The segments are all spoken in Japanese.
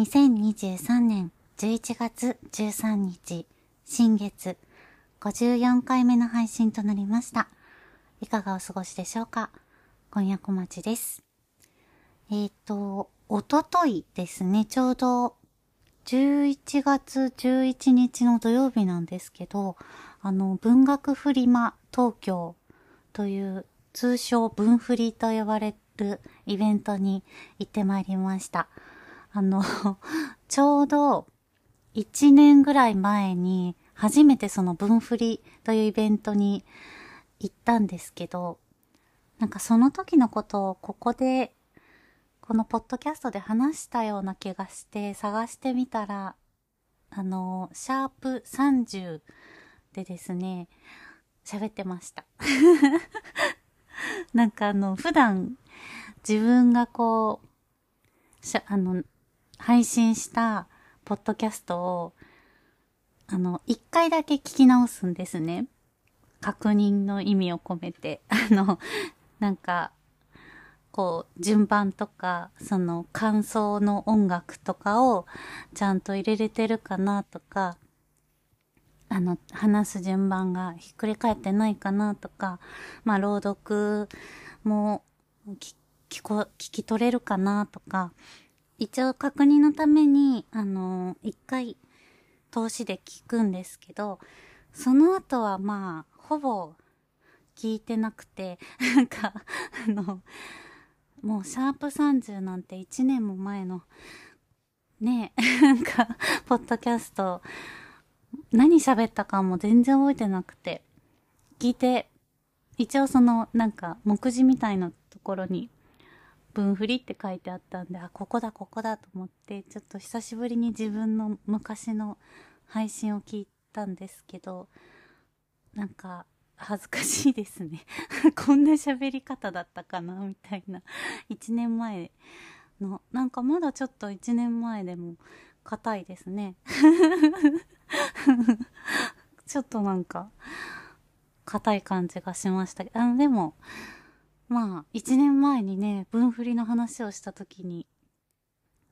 2023年11月13日、新月、54回目の配信となりました。いかがお過ごしでしょうか？今夜小町です。えっ、ー、と、おとといですね、ちょうど11月11日の土曜日なんですけど、あの、文学フリマ東京という通称文フリと呼ばれるイベントに行ってまいりました。あの、ちょうど1年ぐらい前に初めてその文振りというイベントに行ったんですけど、なんかその時のことをここで、このポッドキャストで話したような気がして探してみたら、あの、シャープ30でですね、喋ってました。なんかあの、普段自分がこう、しゃ、あの、配信したポッドキャストを、あの、一回だけ聞き直すんですね。確認の意味を込めて。あの、なんか、こう、順番とか、その感想の音楽とかをちゃんと入れれてるかなとか、あの、話す順番がひっくり返ってないかなとか、まあ、朗読も聞聞こ、聞き取れるかなとか、一応確認のために、あの一回投資で聞くんですけど、その後はまあ、ほぼ聞いてなくて、なんか、あの、もうシャープ30なんて1年も前の、ねえ、なんか、ポッドキャスト、何喋ったかも全然覚えてなくて、聞いて、一応その、なんか、目次みたいなところに文振りって書いてあったんで、あ、ここだ、ここだと思って、ちょっと久しぶりに自分の昔の配信を聞いたんですけど、なんか、恥ずかしいですね。こんな喋り方だったかなみたいな。1年前の、なんかまだちょっと1年前でも硬いですね。ちょっとなんか、硬い感じがしましたけど、あの、でも、まあ、一年前にね、分振りの話をした時に、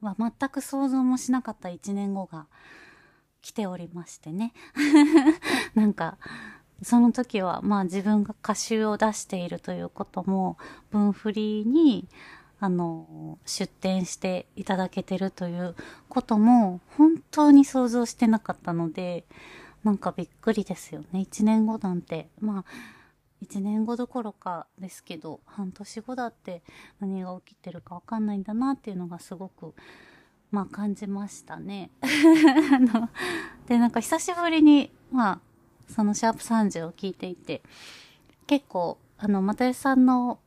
は全く想像もしなかった一年後が来ておりましてね。なんか、その時は、まあ自分が歌集を出しているということも、分振りに、あの、出展していただけてるということも、本当に想像してなかったので、なんかびっくりですよね。一年後なんて。まあ、1年後どころかですけど半年後だって何が起きてるかわかんないんだなっていうのがすごくまあ感じましたね。あのでなんか久しぶりにまあそのシャープ30を聞いていて結構あの又吉さんの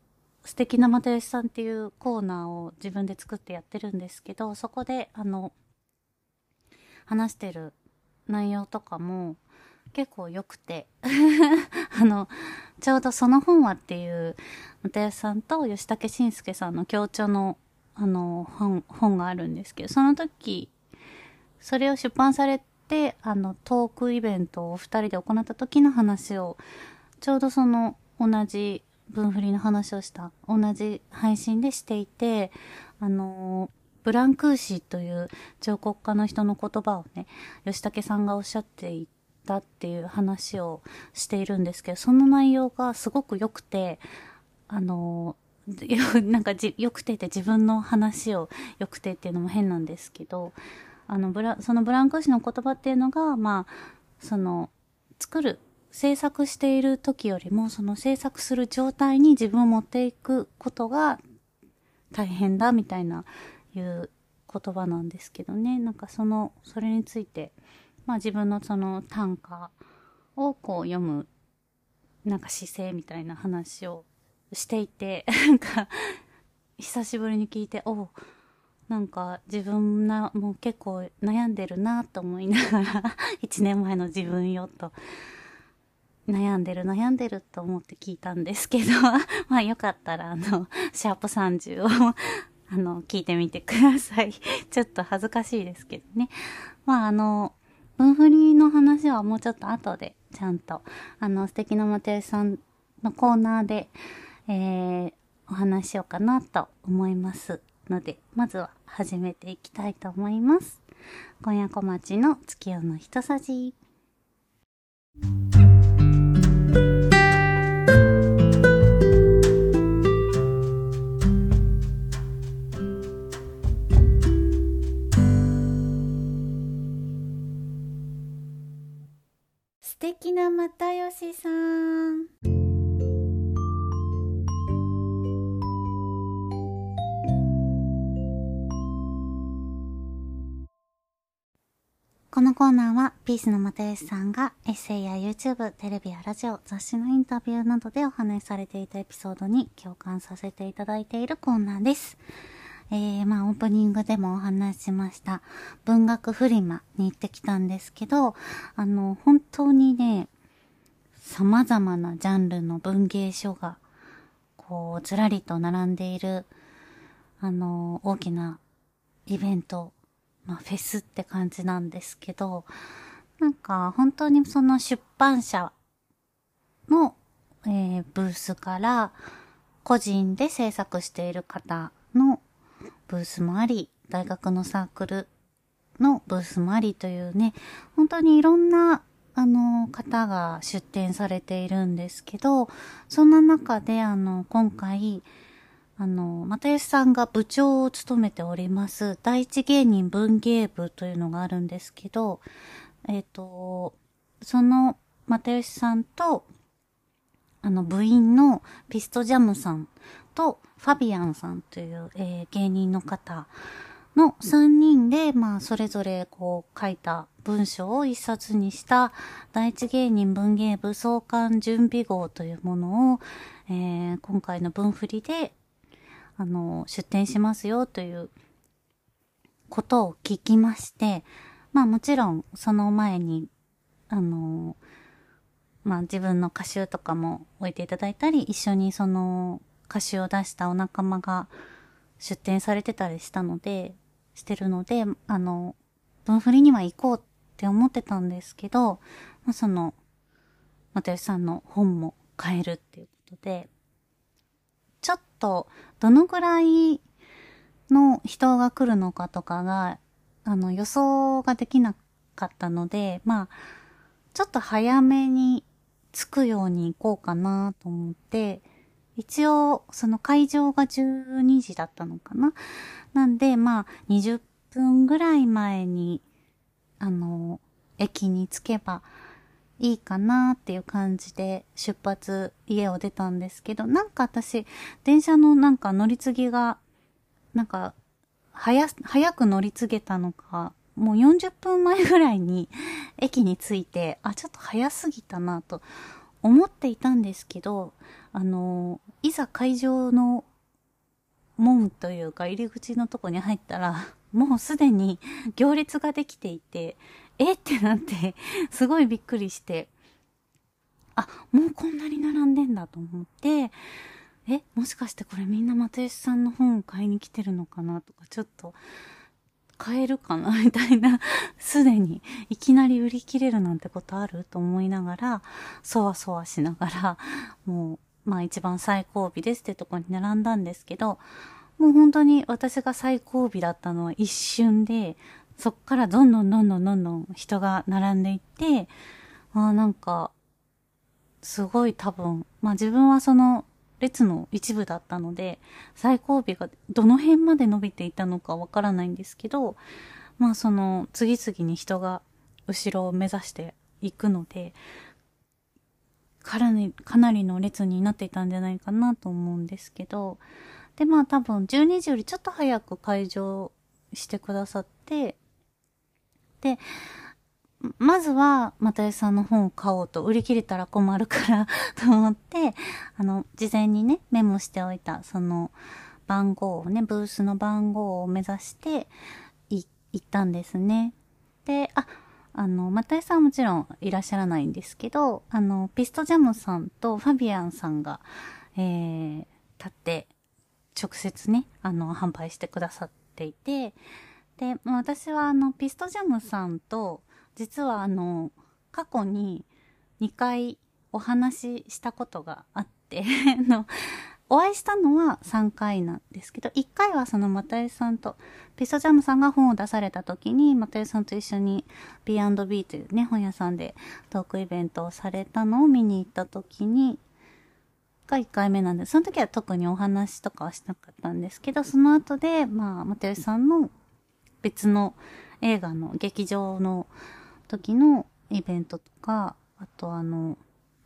素敵な又吉さんっていうコーナーを自分で作ってやってるんですけどそこであの話してる内容とかも結構良くて あの、ちょうどその本はっていう、又吉さんと吉武慎介さんの協調の、あの、本、本があるんですけど、その時、それを出版されて、あの、トークイベントを二人で行った時の話を、ちょうどその、同じ文振りの話をした、同じ配信でしていて、あの、ブランクーシーという彫刻家の人の言葉をね、吉武さんがおっしゃっていて、ったっていう話をしているんですけど、その内容がすごく良くて、あの、なんかじ、良くてって自分の話を良くてっていうのも変なんですけど、あの、ブラ、そのブランク詞の言葉っていうのが、まあ、その、作る、制作している時よりも、その制作する状態に自分を持っていくことが大変だみたいないう言葉なんですけどね。なんかその、それについてまあ自分のその短歌をこう読む、なんか姿勢みたいな話をしていて、なんか、久しぶりに聞いて、おなんか自分な、もう結構悩んでるなと思いながら、1年前の自分よと、悩んでる悩んでると思って聞いたんですけど、まあよかったらあの、シャープ30をあの、聞いてみてください。ちょっと恥ずかしいですけどね。まああの、文振りの話はもうちょっと後で、ちゃんと、あの、素敵なモテさんのコーナーで、えー、お話しようかなと思いますので、まずは始めていきたいと思います。今夜小町の月夜の一さじ。な又吉さん。このコーナーは、ピースの又吉さんがエッセイや YouTube、テレビやラジオ、雑誌のインタビューなどでお話しされていたエピソードに共感させていただいているコーナーです。えー、まあ、オープニングでもお話ししました、文学フリマに行ってきたんですけど、あの、本当にね、様々なジャンルの文芸書が、こう、ずらりと並んでいる、あの、大きなイベントまあ、フェスって感じなんですけど、なんか本当にその出版社の、えー、ブースから個人で制作している方ブースもあり、大学のサークルのブースもありというね、本当にいろんなあの方が出展されているんですけど、そんな中であの今回、あの、又吉さんが部長を務めております、第一芸人文芸部というのがあるんですけど、えっ、ー、と、その又吉さんと、あの、部員のピストジャムさんとファビアンさんという、えー、芸人の方の3人で、まあ、それぞれこう書いた文章を一冊にした第一芸人文芸部創刊準備号というものを、えー、今回の文振りであの、出店しますよということを聞きまして、まあもちろんその前に、あの、まあ自分の歌集とかも置いていただいたり、一緒にその歌集を出したお仲間が出展されてたりしたので、してるので、あの、分振りには行こうって思ってたんですけど、まあその、又吉さんの本も買えるっていうことで、ちょっと、どのぐらいの人が来るのかとかが、あの、予想ができなかったので、まあ、ちょっと早めに着くように行こうかなと思って、一応、その会場が12時だったのかな？なんで、まあ、20分ぐらい前に、あの、駅に着けば、いいかなっていう感じで出発、家を出たんですけど、なんか私、電車のなんか乗り継ぎが、なんか、早、早く乗り継げたのか、もう40分前ぐらいに 駅に着いて、あ、ちょっと早すぎたなと思っていたんですけど、あの、いざ会場の門というか入り口のとこに入ったら、もうすでに行列ができていて、え？ってなって、すごいびっくりして、あ、もうこんなに並んでんだと思って、え、もしかしてこれみんな又吉さんの本を買いに来てるのかなとか、ちょっと、買えるかな？みたいな、すでにいきなり売り切れるなんてことある？と思いながら、そわそわしながら、もう、まあ一番最後尾ですってとこに並んだんですけど、もう本当に私が最後尾だったのは一瞬で、そっからどんどんどんどんどんどん人が並んでいって、ああ、なんか、すごい多分、まあ自分はその列の一部だったので、最後尾がどの辺まで伸びていたのかわからないんですけど、まあその次々に人が後ろを目指していくので、かなり、かなりの列になっていたんじゃないかなと思うんですけど、でまあ多分12時よりちょっと早く会場してくださって、で、まずは、又吉さんの本を買おうと、売り切れたら困るから と思って、あの、事前にね、メモしておいた、その、番号をね、ブースの番号を目指して、い、行ったんですね。で、あ、あの、又吉さんはもちろんいらっしゃらないんですけど、あの、ピストジャムさんとファビアンさんが、えー、立って、直接ね、あの、販売してくださっていて、で、私はあの、ピストジャムさんと、実はあの、過去に2回お話ししたことがあって の、お会いしたのは3回なんですけど、1回はその又吉さんと、ピストジャムさんが本を出された時に、又吉さんと一緒に B&B というね、本屋さんでトークイベントをされたのを見に行った時に、が1回目なんで、その時は特にお話とかはしなかったんですけど、その後で、まあ、又吉さんの別の映画の劇場の時のイベントとか、あとあの、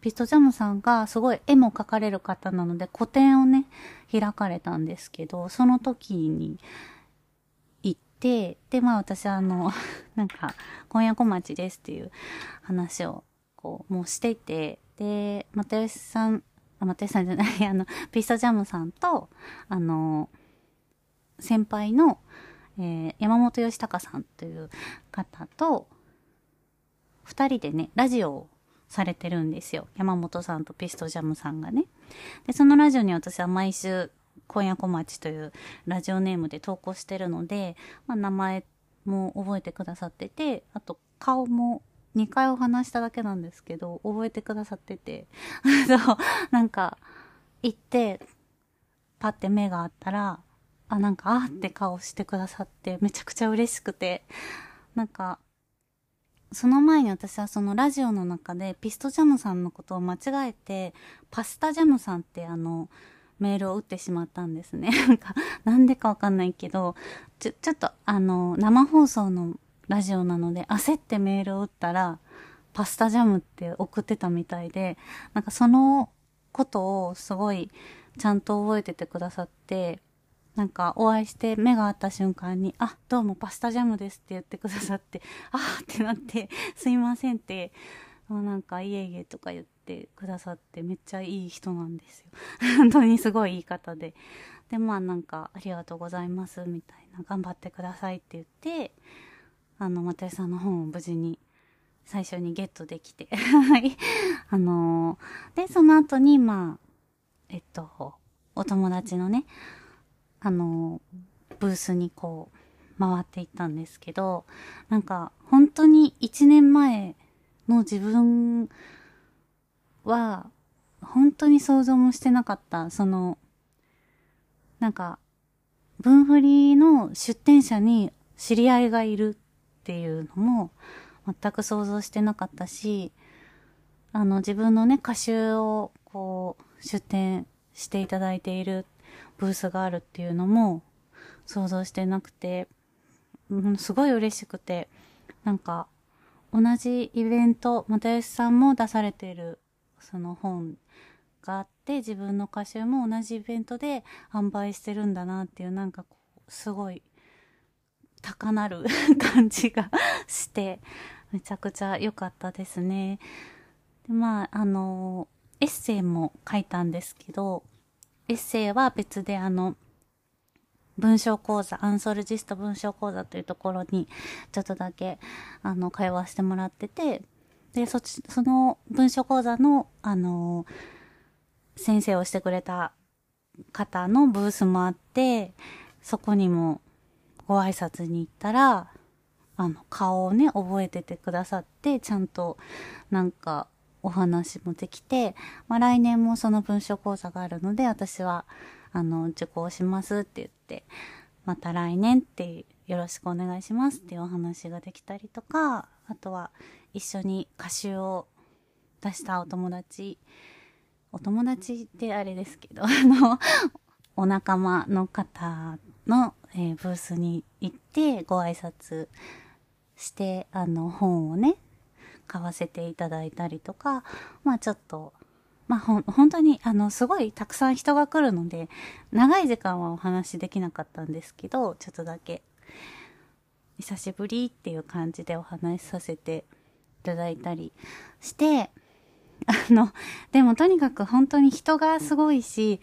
ピストジャムさんがすごい絵も描かれる方なので個展をね、開かれたんですけど、その時に行って、で、まあ私はあの、なんか、今夜小町ですっていう話をこう、もうしていて、で、又吉さん、あ、又吉さんじゃない、あの、ピストジャムさんと、あの、先輩の、えー、山本義隆さんという方と、二人でね、ラジオをされてるんですよ。山本さんとピストジャムさんがね。で、そのラジオに私は毎週、今夜小町というラジオネームで投稿してるので、まあ、名前も覚えてくださってて、あと顔も2回お話しただけなんですけど、覚えてくださってて、そう、なんか、行って、パッて目があったら、あ、なんか、あーって顔してくださって、めちゃくちゃ嬉しくて、なんか、その前に私はそのラジオの中でピストジャムさんのことを間違えて、パスタジャムさんってあの、メールを打ってしまったんですね。なんか、なんでかわかんないけど、ちょ、ちょっとあの、生放送のラジオなので、焦ってメールを打ったら、パスタジャムって送ってたみたいで、なんかそのことをすごいちゃんと覚えててくださって、なんかお会いして目が合った瞬間に、あ、どうもパスタジャムですって言ってくださって、あーってなって、すいませんって、なんかいえいえとか言ってくださってめっちゃいい人なんですよ。本当にすごいいい方で。で、まあなんかありがとうございますみたいな、頑張ってくださいって言って、あの、又吉さんの本を無事に最初にゲットできて。はい。あのー、で、その後に、まあ、えっと、お友達のね、あの、ブースにこう、回っていったんですけど、なんか、本当に1年前の自分は、本当に想像もしてなかった、その、なんか、文振りの出店者に知り合いがいるっていうのも全く想像してなかったし、あの自分のね、歌集をこう出展していただいているブースがあるっていうのも想像してなくて、うん、すごい嬉しくて、なんか、同じイベント、又吉さんも出されている、その本があって、自分の歌集も同じイベントで販売してるんだなっていう、なんかこう、すごい、高鳴る 感じがして、めちゃくちゃ良かったですね。で、まあ、あの、エッセイも書いたんですけど、エッセイは別であの、文章講座、アンソルジスト文章講座というところに、ちょっとだけ、あの、会話してもらってて、で、そっち、その文章講座の、あの、先生をしてくれた方のブースもあって、そこにもご挨拶に行ったら、あの、顔をね、覚えててくださって、ちゃんと、なんか、お話もできて、まあ、来年もその文章講座があるので、私は、あの、受講しますって言って、また来年ってよろしくお願いしますっていうお話ができたりとか、あとは一緒に歌集を出したお友達、お友達ってあれですけど、あの、お仲間の方の、えー、ブースに行ってご挨拶して、あの、本をね、買わせていただいたりとか、まあちょっと、まあほ、本当に、あの、すごいたくさん人が来るので、長い時間はお話しできなかったんですけど、ちょっとだけ、久しぶりっていう感じでお話しさせていただいたりして、あの、でもとにかく本当に人がすごいし、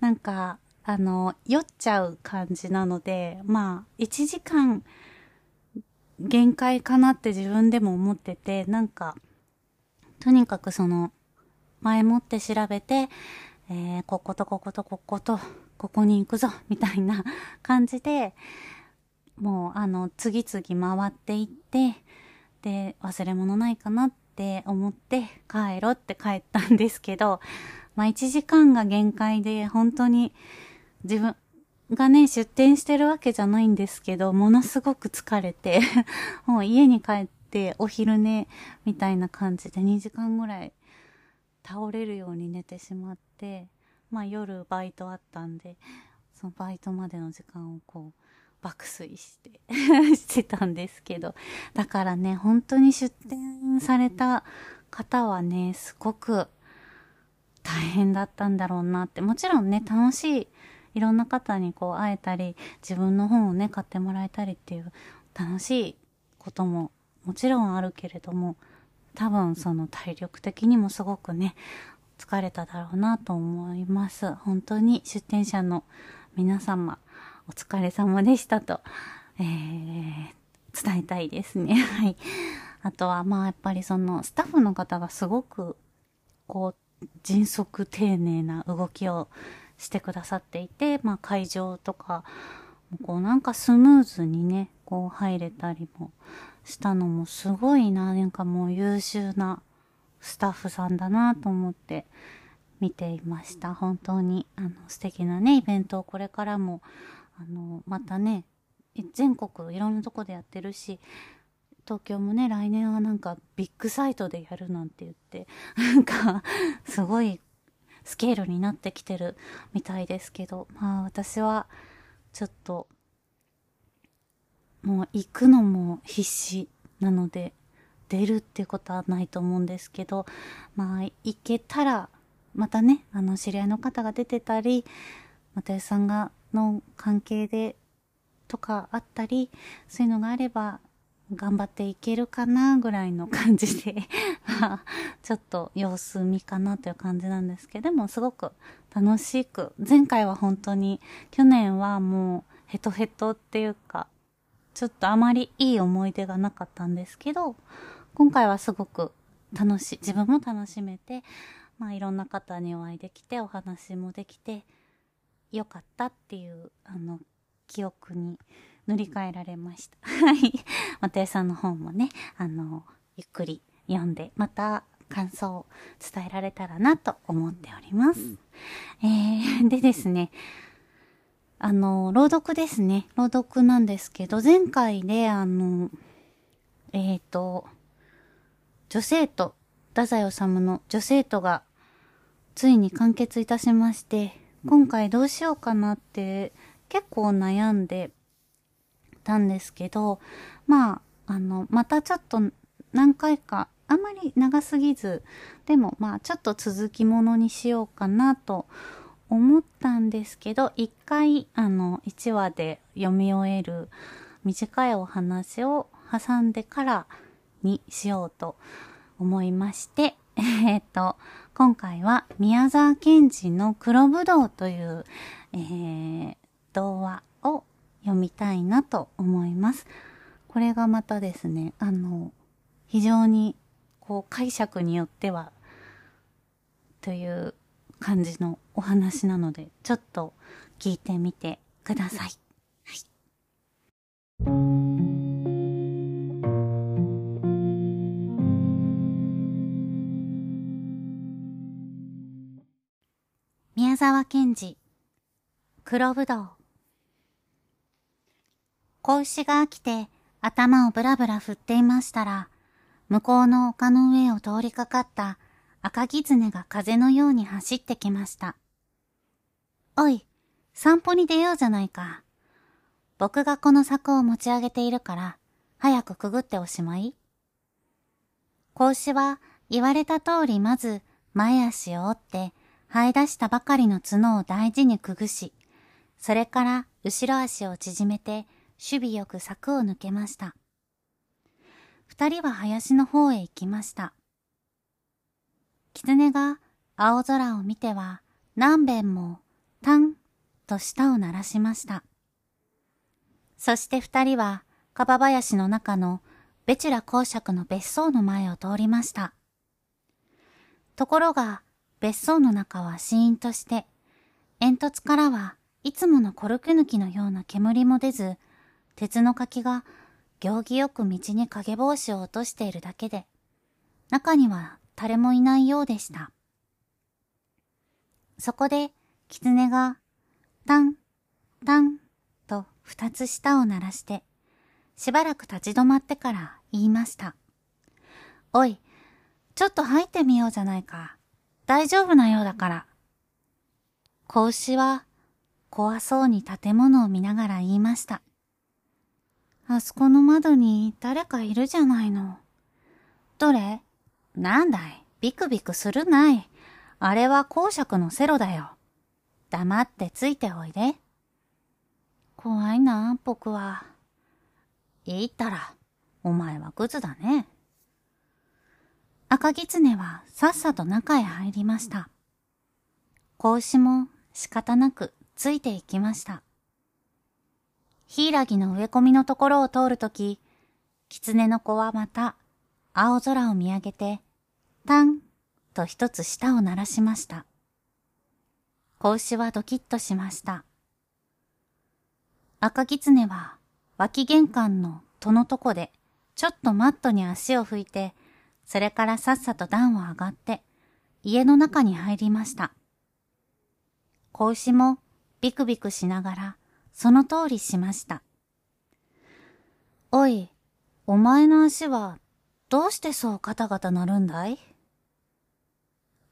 なんか、あの、酔っちゃう感じなので、まあ、1時間、限界かなって自分でも思ってて、なんか、とにかくその、前もって調べて、えー、こことこことここと、ここに行くぞ、みたいな 感じで、もう、あの、次々回っていって、で、忘れ物ないかなって思って帰ろって帰ったんですけど、まあ1時間が限界で、本当に自分がね、出店してるわけじゃないんですけど、ものすごく疲れて もう家に帰ってお昼寝みたいな感じで2時間ぐらい倒れるように寝てしまって、まあ夜バイトあったんで、そのバイトまでの時間をこう、爆睡して してたんですけど。だからね、本当に出店された方はね、すごく大変だったんだろうなって。もちろんね、楽しい、いろんな方にこう会えたり、自分の本をね、買ってもらえたりっていう楽しいことももちろんあるけれども、多分その体力的にもすごくね、疲れただろうなと思います。本当に出店者の皆様、お疲れ様でしたと、えー、伝えたいですね。はい。あとは、まあ、やっぱりその、スタッフの方がすごく、こう、迅速丁寧な動きをしてくださっていて、まあ、会場とか、こう、なんかスムーズにね、こう、入れたりもしたのもすごいな、なんかもう優秀なスタッフさんだなと思って見ていました。本当に、あの、素敵なね、イベントをこれからも、あの、またね、全国いろんなとこでやってるし、東京もね、来年はなんかビッグサイトでやるなんて言って、なんか、すごいスケールになってきてるみたいですけど、まあ私はちょっと、もう行くのも必死なので、出るっていうことはないと思うんですけど、まあ行けたら、またね、あの知り合いの方が出てたり、又吉さんがの関係でとかあったり、そういうのがあれば、頑張っていけるかなぐらいの感じで ちょっと様子見かなという感じなんですけど、でもすごく楽しく、前回は本当に、去年はもうヘトヘトっていうか、ちょっとあまりいい思い出がなかったんですけど、今回はすごく楽しい、自分も楽しめて、まあいろんな方にお会いできて、お話もできて、良かったっていう、あの、記憶に塗り替えられました。はい。又吉さんの本もね、あの、ゆっくり読んで、また感想を伝えられたらなと思っております。うん、えー、でですね、あの、朗読ですね。朗読なんですけど、前回で、あの、えっ、ー、と、女性と、太宰治の女性とが、ついに完結いたしまして、今回どうしようかなって結構悩んでたんですけど、まあ、あの、またちょっと何回か、あまり長すぎず、でもまあちょっと続きものにしようかなと思ったんですけど、一回あの1話で読み終える短いお話を挟んでからにしようと思いまして、えっ、と、今回は宮沢賢治の黒ぶどうという、えー、童話を読みたいなと思います。これがまたですね、あの、非常にこう解釈によってはという感じのお話なので、ちょっと聞いてみてください。はい。宮沢賢治黒ぶどう子牛が飽きて頭をブラブラ振っていましたら、向こうの丘の上を通りかかった赤狐が風のように走ってきました。おい、散歩に出ようじゃないか。僕がこの柵を持ち上げているから、早くくぐっておしまい。子牛は言われた通りまず前足を折って生え出したばかりの角を大事にくぐし、それから後ろ足を縮めて守備よく柵を抜けました。二人は林の方へ行きました。狐が青空を見ては何遍もタンと舌を鳴らしました。そして二人はカバ林の中のベチュラ公爵の別荘の前を通りました。ところが別荘の中はシーンとして、煙突からはいつものコルク抜きのような煙も出ず、鉄の柿が行儀よく道に影帽子を落としているだけで、中には誰もいないようでした。そこで、狐が、タン、タン、と二つ舌を鳴らして、しばらく立ち止まってから言いました。おい、ちょっと入ってみようじゃないか。大丈夫なようだから。子牛は怖そうに建物を見ながら言いました。あそこの窓に誰かいるじゃないの。どれ？なんだい？ビクビクするない？あれは公爵のセロだよ。黙ってついておいで。怖いな、僕は。いいったら、お前はクズだね。赤狐はさっさと中へ入りました。格子も仕方なくついていきました。柊の植え込みのところを通るとき、狐の子はまた青空を見上げて、タンと一つ舌を鳴らしました。子牛はドキッとしました。赤狐は脇玄関の戸のとこでちょっとマットに足を拭いて、それからさっさと段を上がって家の中に入りました。子牛もビクビクしながらその通りしました。おい、お前の足はどうしてそうガタガタなるんだい？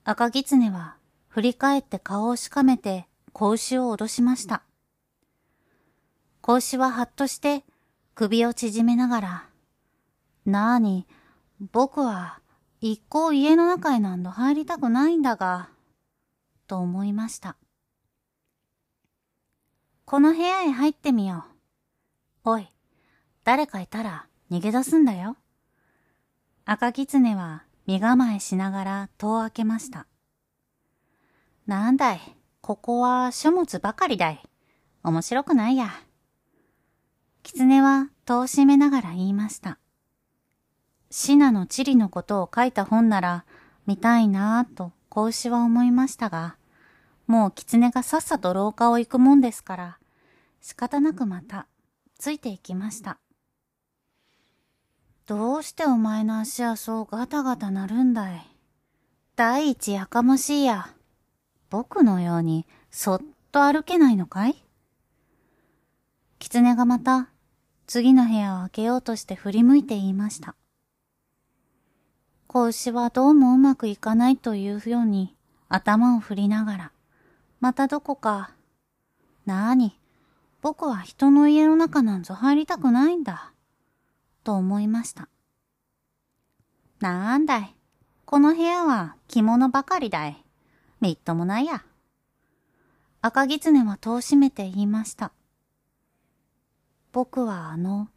赤狐は振り返って顔をしかめて子牛を脅しました。子牛ははっとして首を縮めながら、なーに、僕は一向家の中へなんど入りたくないんだが、と思いました。この部屋へ入ってみよう。おい、誰かいたら逃げ出すんだよ。赤狐は身構えしながら戸を開けました。なんだい、ここは書物ばかりだい。面白くないや。狐は戸を閉めながら言いました。シナの地理のことを書いた本なら見たいなぁと子牛は思いましたが、もう狐がさっさと廊下を行くもんですから、仕方なくまたついていきました。どうしてお前の足はそうガタガタなるんだい？第一やかもしいや。僕のようにそっと歩けないのかい？狐がまた次の部屋を開けようとして振り向いて言いました。子牛はどうもうまくいかないというように頭を振りながら、またどこか、なーに、僕は人の家の中なんぞ入りたくないんだ。と思いました。なんだい。この部屋は着物ばかりだい。みっともないや。赤狐は戸を閉めて言いました。僕はあの、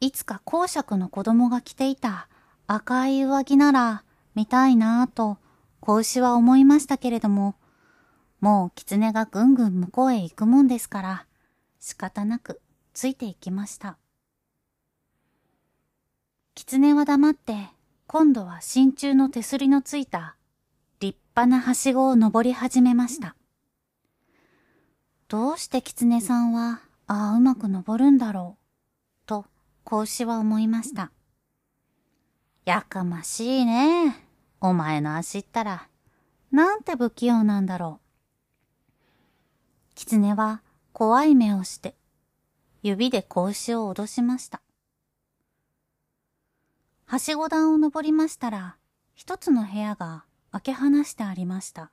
いつか公爵の子供が着ていた赤い上着なら見たいなぁと子牛は思いましたけれども、もう狐がぐんぐん向こうへ行くもんですから、仕方なくついていきました。狐は黙って今度は真鍮の手すりのついた立派なはしごを登り始めました。どうして狐さんはああうまく登るんだろうと子牛は思いました。やかましいね。お前の足ったらなんて不器用なんだろう。狐は怖い目をして、指で子牛を脅しました。はしご段を登りましたら、一つの部屋が開け放してありました。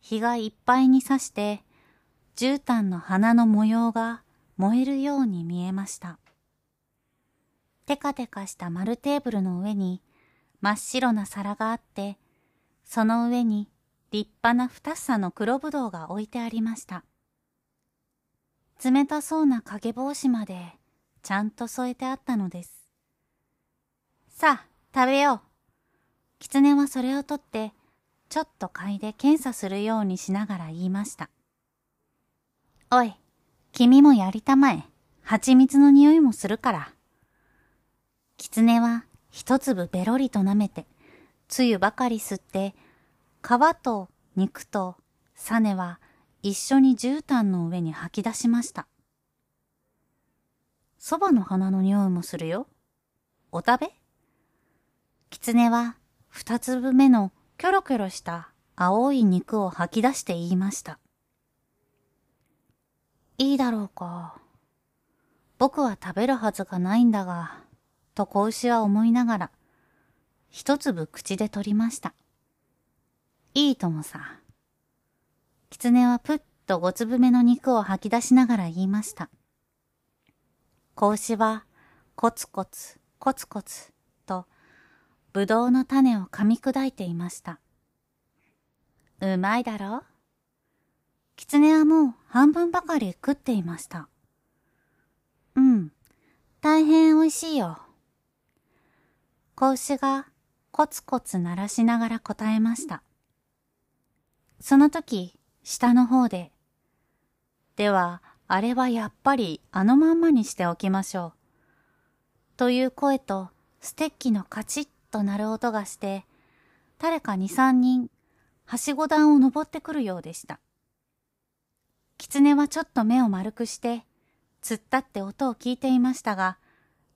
日がいっぱいに差して、絨毯の花の模様が燃えるように見えました。テカテカした丸テーブルの上に真っ白な皿があって、その上に立派な二房の黒ぶどうが置いてありました。冷たそうな影帽子までちゃんと添えてあったのです。さあ、食べよう。狐はそれを取って、ちょっと嗅いで検査するようにしながら言いました。おい、君もやりたまえ。蜂蜜の匂いもするから。狐は一粒べろりと舐めて、つゆばかり吸って、皮と肉とサネは一緒に絨毯の上に吐き出しました。蕎麦の花の匂いもするよ。お食べ？狐は二粒目のキョロキョロした青い肉を吐き出して言いました。いいだろうか。僕は食べるはずがないんだが、と子牛は思いながら、一粒口で取りました。いいともさ。狐はぷっと五粒目の肉を吐き出しながら言いました。子牛は、コツコツ、コツコツ、と、ぶどうの種を噛み砕いていました。うまいだろ？狐はもう半分ばかり食っていました。うん、大変美味しいよ。子牛がコツコツ鳴らしながら答えました。その時、下の方で、では、あれはやっぱりあのまんまにしておきましょう。という声と、ステッキのカチッと鳴る音がして、誰か二三人、はしご段を登ってくるようでした。狐はちょっと目を丸くして、突っ立って音を聞いていましたが、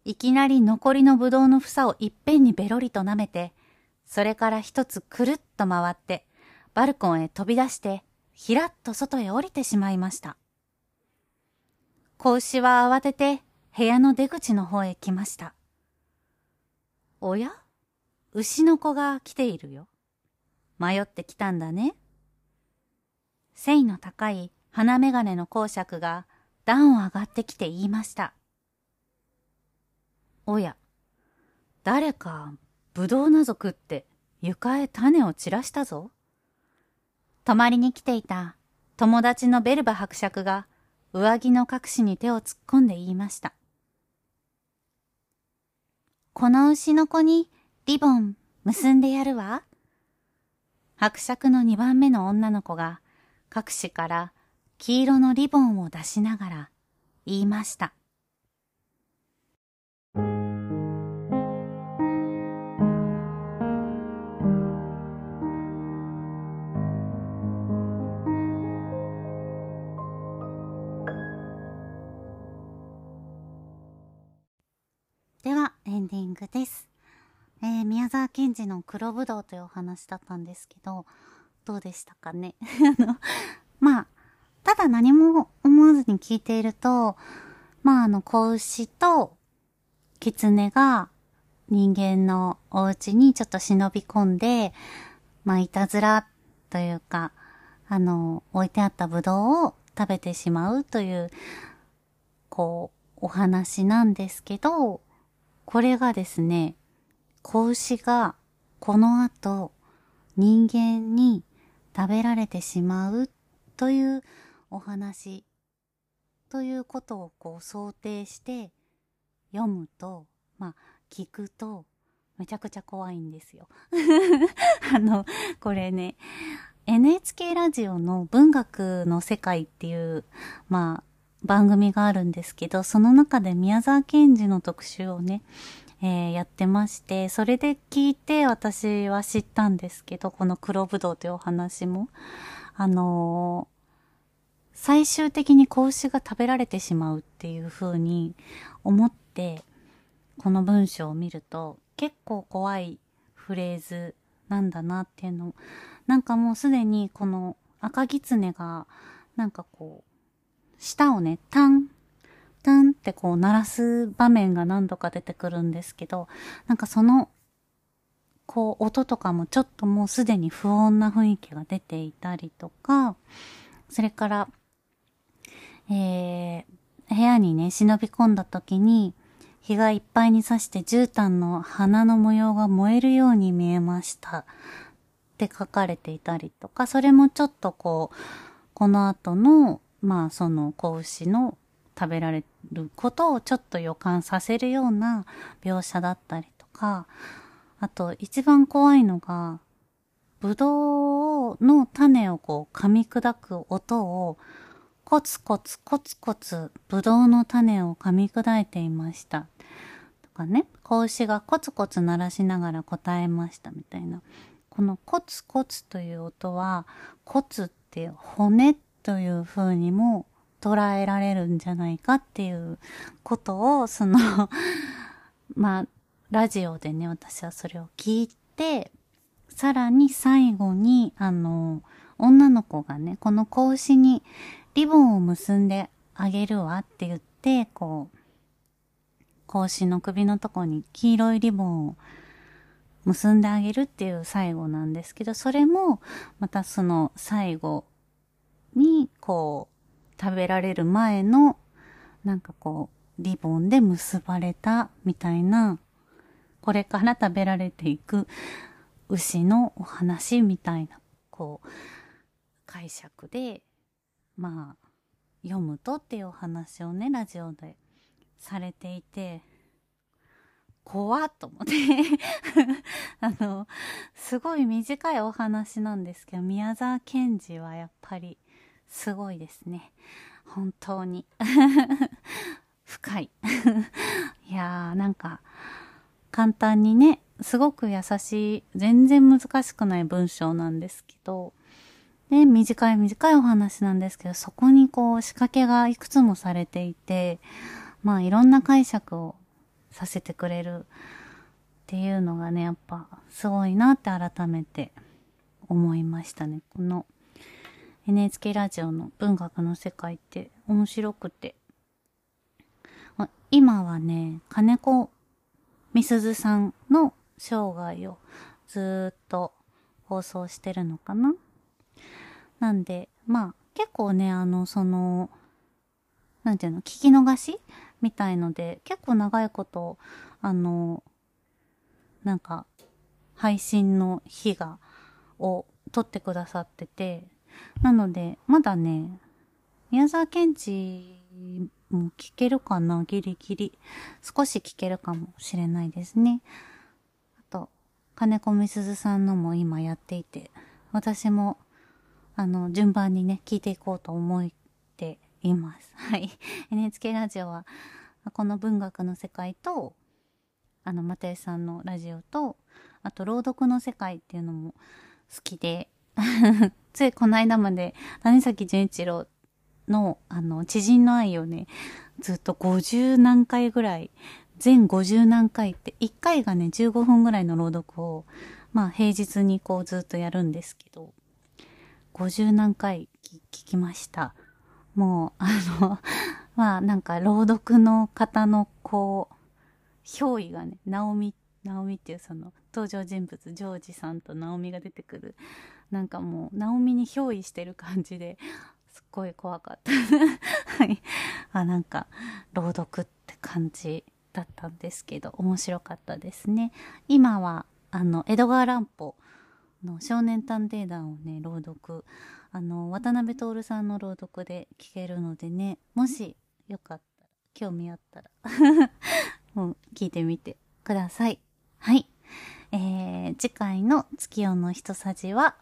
いきなり残りのぶどうの房をいっぺんにべろりと舐めて、それから一つくるっと回って、バルコンへ飛び出して、ひらっと外へ降りてしまいました。子牛は慌てて部屋の出口の方へ来ました。おや？牛の子が来ているよ。迷ってきたんだね。繊維の高い鼻眼鏡の公爵が段を上がってきて言いました。おや、誰かぶどうなぞ食って床へ種を散らしたぞ。泊まりに来ていた友達のベルバ伯爵が上着の隠しに手を突っ込んで言いました。この牛の子にリボン結んでやるわ。伯爵の二番目の女の子が隠しから黄色のリボンを出しながら言いました。では、エンディングです。えー、宮沢賢治の黒ぶどうというお話だったんですけど、どうでしたかね？あの、まあ、ただ何も思わずに聞いていると、まああの、子牛と狐が人間のお家にちょっと忍び込んで、まあいたずらというか、あの、置いてあったブドウを食べてしまうという、こう、お話なんですけど、これがですね、子牛がこの後人間に食べられてしまうというお話ということをこう想定して読むと、まあ聞くとめちゃくちゃ怖いんですよ。あの、これね、NHK ラジオの文学の世界っていう、まあ、番組があるんですけど、その中で宮沢賢治の特集をね、えー、やってまして、それで聞いて私は知ったんですけど、この黒ぶどうというお話も。あの最終的に子牛が食べられてしまうっていう風に思って、この文章を見ると結構怖いフレーズなんだなっていうのなんかもうすでにこの赤狐がなんかこう舌をねタンタンってこう鳴らす場面が何度か出てくるんですけどなんかそのこう音とかもちょっともうすでに不穏な雰囲気が出ていたりとかそれからえー、部屋にね、忍び込んだ時に、日がいっぱいに差して絨毯の花の模様が燃えるように見えました。って書かれていたりとか、それもちょっとこう、この後の、まあその子牛の食べられることをちょっと予感させるような描写だったりとか、あと一番怖いのが、ぶどうの種をこう噛み砕く音をコツコツコツコツぶどうの種を噛み砕いていました。とかね、子牛がコツコツ鳴らしながら答えましたみたいな。このコツコツという音は、コツって骨ってという風にも捉えられるんじゃないかっていうことを、その まあ、ラジオでね、私はそれを聞いて、さらに最後に、あの、女の子がね、この格子にリボンを結んであげるわって言って、こう、格子の首のとこに黄色いリボンを結んであげるっていう最後なんですけど、それも、またその最後に、こう、食べられる前の、なんかこう、リボンで結ばれたみたいな、これから食べられていく牛のお話みたいな、こう、解釈で、まあ、読むとっていうお話をね、ラジオでされていて、怖っと思って。あの、すごい短いお話なんですけど、宮沢賢治はやっぱりすごいですね。本当に 深い いやー、なんか、簡単にね、すごく優しい、全然難しくない文章なんですけど、ね、短い短いお話なんですけど、そこにこう仕掛けがいくつもされていて、まあいろんな解釈をさせてくれるっていうのがね、やっぱすごいなって改めて思いましたね。この NHK ラジオの文学の世界って面白くて。今はね、金子みすずさんの生涯をずっと放送してるのかな？なんで、まあ結構ね、あの、その、なんていうの、聞き逃しみたいので、結構長いこと、あの、なんか、配信の日が、を撮ってくださってて、なので、まだね、宮沢賢治も聞けるかな？ギリギリ。少し聞けるかもしれないですね。あと、金子みすずさんのも今やっていて、私も、あの、順番にね、聞いていこうと思っています。はい。NHK ラジオは、この文学の世界と、あの、又吉さんのラジオと、あと、朗読の世界っていうのも好きで、ついこの間まで、谷崎潤一郎の、あの、知人の愛をね、ずっと50何回ぐらい、全50何回って、1回がね、15分ぐらいの朗読を、まあ、平日にこうずっとやるんですけど、50何回聞きました。もう、あの、まあ、なんか、朗読の方の、こう、憑依がね、ナオミ、ナオミっていうその、登場人物、ジョージさんとナオミが出てくる、なんかもう、ナオミに憑依してる感じで、すっごい怖かった。はい。あ、なんか、朗読って感じだったんですけど、面白かったですね。今は、あの、江戸川乱歩の少年探偵団をね、朗読、あの、渡辺徹さんの朗読で聞けるのでね、もしよかったら、興味あったら もう聞いてみてください。はい。えー、次回の月夜の一さじは、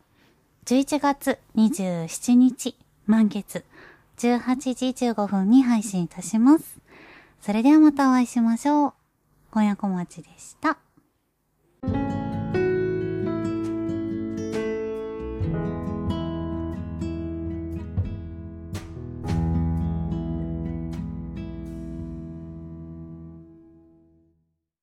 11月27日、満月、18時15分に配信いたします。それではまたお会いしましょう。今夜小町でした。